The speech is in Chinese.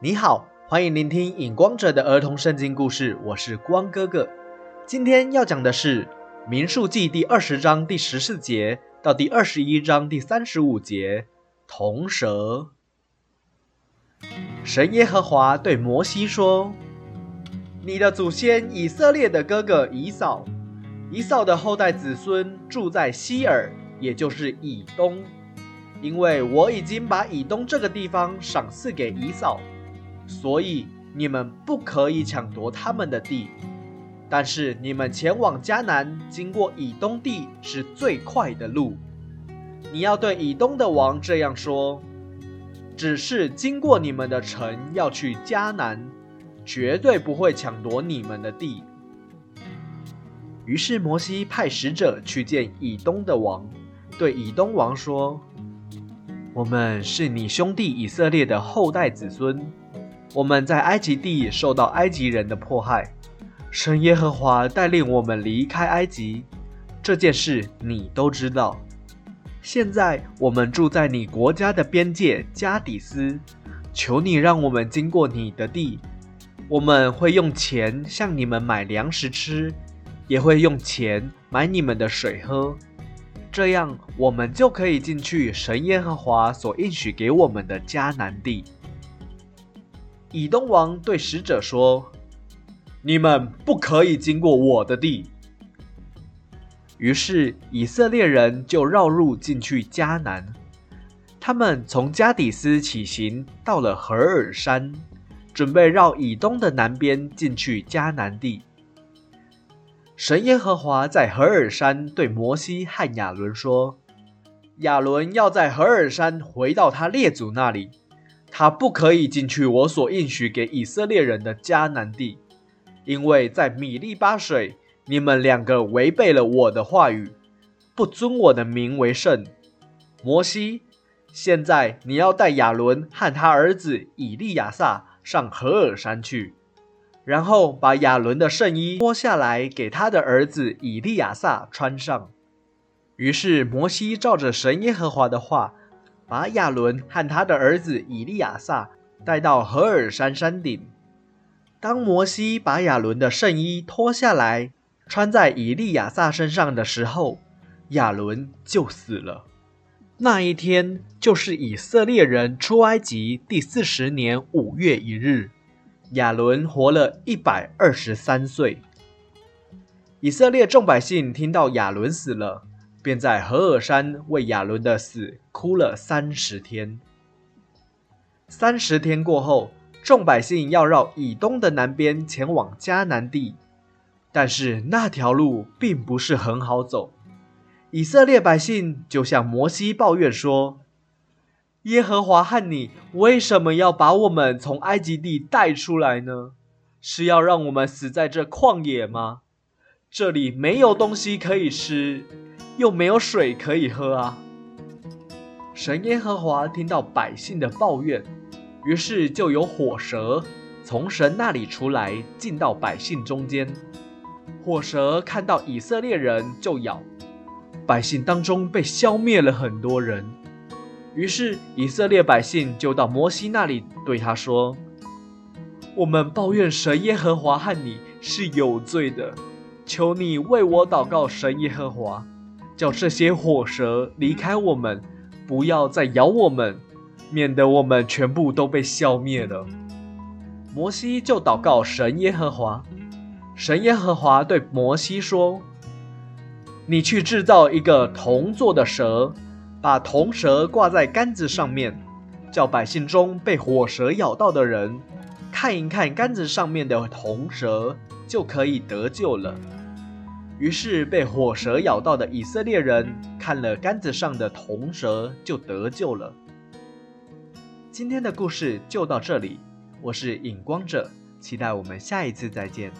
你好，欢迎聆听影光者的儿童圣经故事，我是光哥哥。今天要讲的是《民数记》第二十章第十四节到第二十一章第三十五节。铜蛇，神耶和华对摩西说：“你的祖先以色列的哥哥以扫，以扫的后代子孙住在西尔，也就是以东，因为我已经把以东这个地方赏赐给以扫。”所以你们不可以抢夺他们的地，但是你们前往迦南，经过以东地是最快的路。你要对以东的王这样说：只是经过你们的城要去迦南，绝对不会抢夺你们的地。于是摩西派使者去见以东的王，对以东王说：“我们是你兄弟以色列的后代子孙。”我们在埃及地受到埃及人的迫害，神耶和华带领我们离开埃及，这件事你都知道。现在我们住在你国家的边界加底斯，求你让我们经过你的地，我们会用钱向你们买粮食吃，也会用钱买你们的水喝，这样我们就可以进去神耶和华所应许给我们的迦南地。以东王对使者说：“你们不可以经过我的地。”于是以色列人就绕路进去迦南。他们从加底斯起行，到了何尔山，准备绕以东的南边进去迦南地。神耶和华在何尔山对摩西和亚伦说：“亚伦要在何尔山回到他列祖那里。”他不可以进去我所应许给以色列人的迦南地，因为在米利巴水，你们两个违背了我的话语，不尊我的名为圣。摩西，现在你要带亚伦和他儿子以利亚撒上何尔山去，然后把亚伦的圣衣脱下来给他的儿子以利亚撒穿上。于是摩西照着神耶和华的话。把亚伦和他的儿子以利亚撒带到何尔山山顶。当摩西把亚伦的圣衣脱下来，穿在以利亚撒身上的时候，亚伦就死了。那一天就是以色列人出埃及第四十年五月一日。亚伦活了一百二十三岁。以色列众百姓听到亚伦死了。便在何尔山为亚伦的死哭了三十天。三十天过后，众百姓要绕以东的南边前往迦南地，但是那条路并不是很好走。以色列百姓就向摩西抱怨说：“耶和华和你为什么要把我们从埃及地带出来呢？是要让我们死在这旷野吗？这里没有东西可以吃。”又没有水可以喝啊！神耶和华听到百姓的抱怨，于是就有火蛇从神那里出来，进到百姓中间。火蛇看到以色列人就咬，百姓当中被消灭了很多人。于是以色列百姓就到摩西那里，对他说：“我们抱怨神耶和华和你是有罪的，求你为我祷告神耶和华。”叫这些火蛇离开我们，不要再咬我们，免得我们全部都被消灭了。摩西就祷告神耶和华，神耶和华对摩西说：“你去制造一个铜做的蛇，把铜蛇挂在杆子上面，叫百姓中被火蛇咬到的人看一看杆子上面的铜蛇，就可以得救了。”于是被火蛇咬到的以色列人看了杆子上的铜蛇，就得救了。今天的故事就到这里，我是影光者，期待我们下一次再见。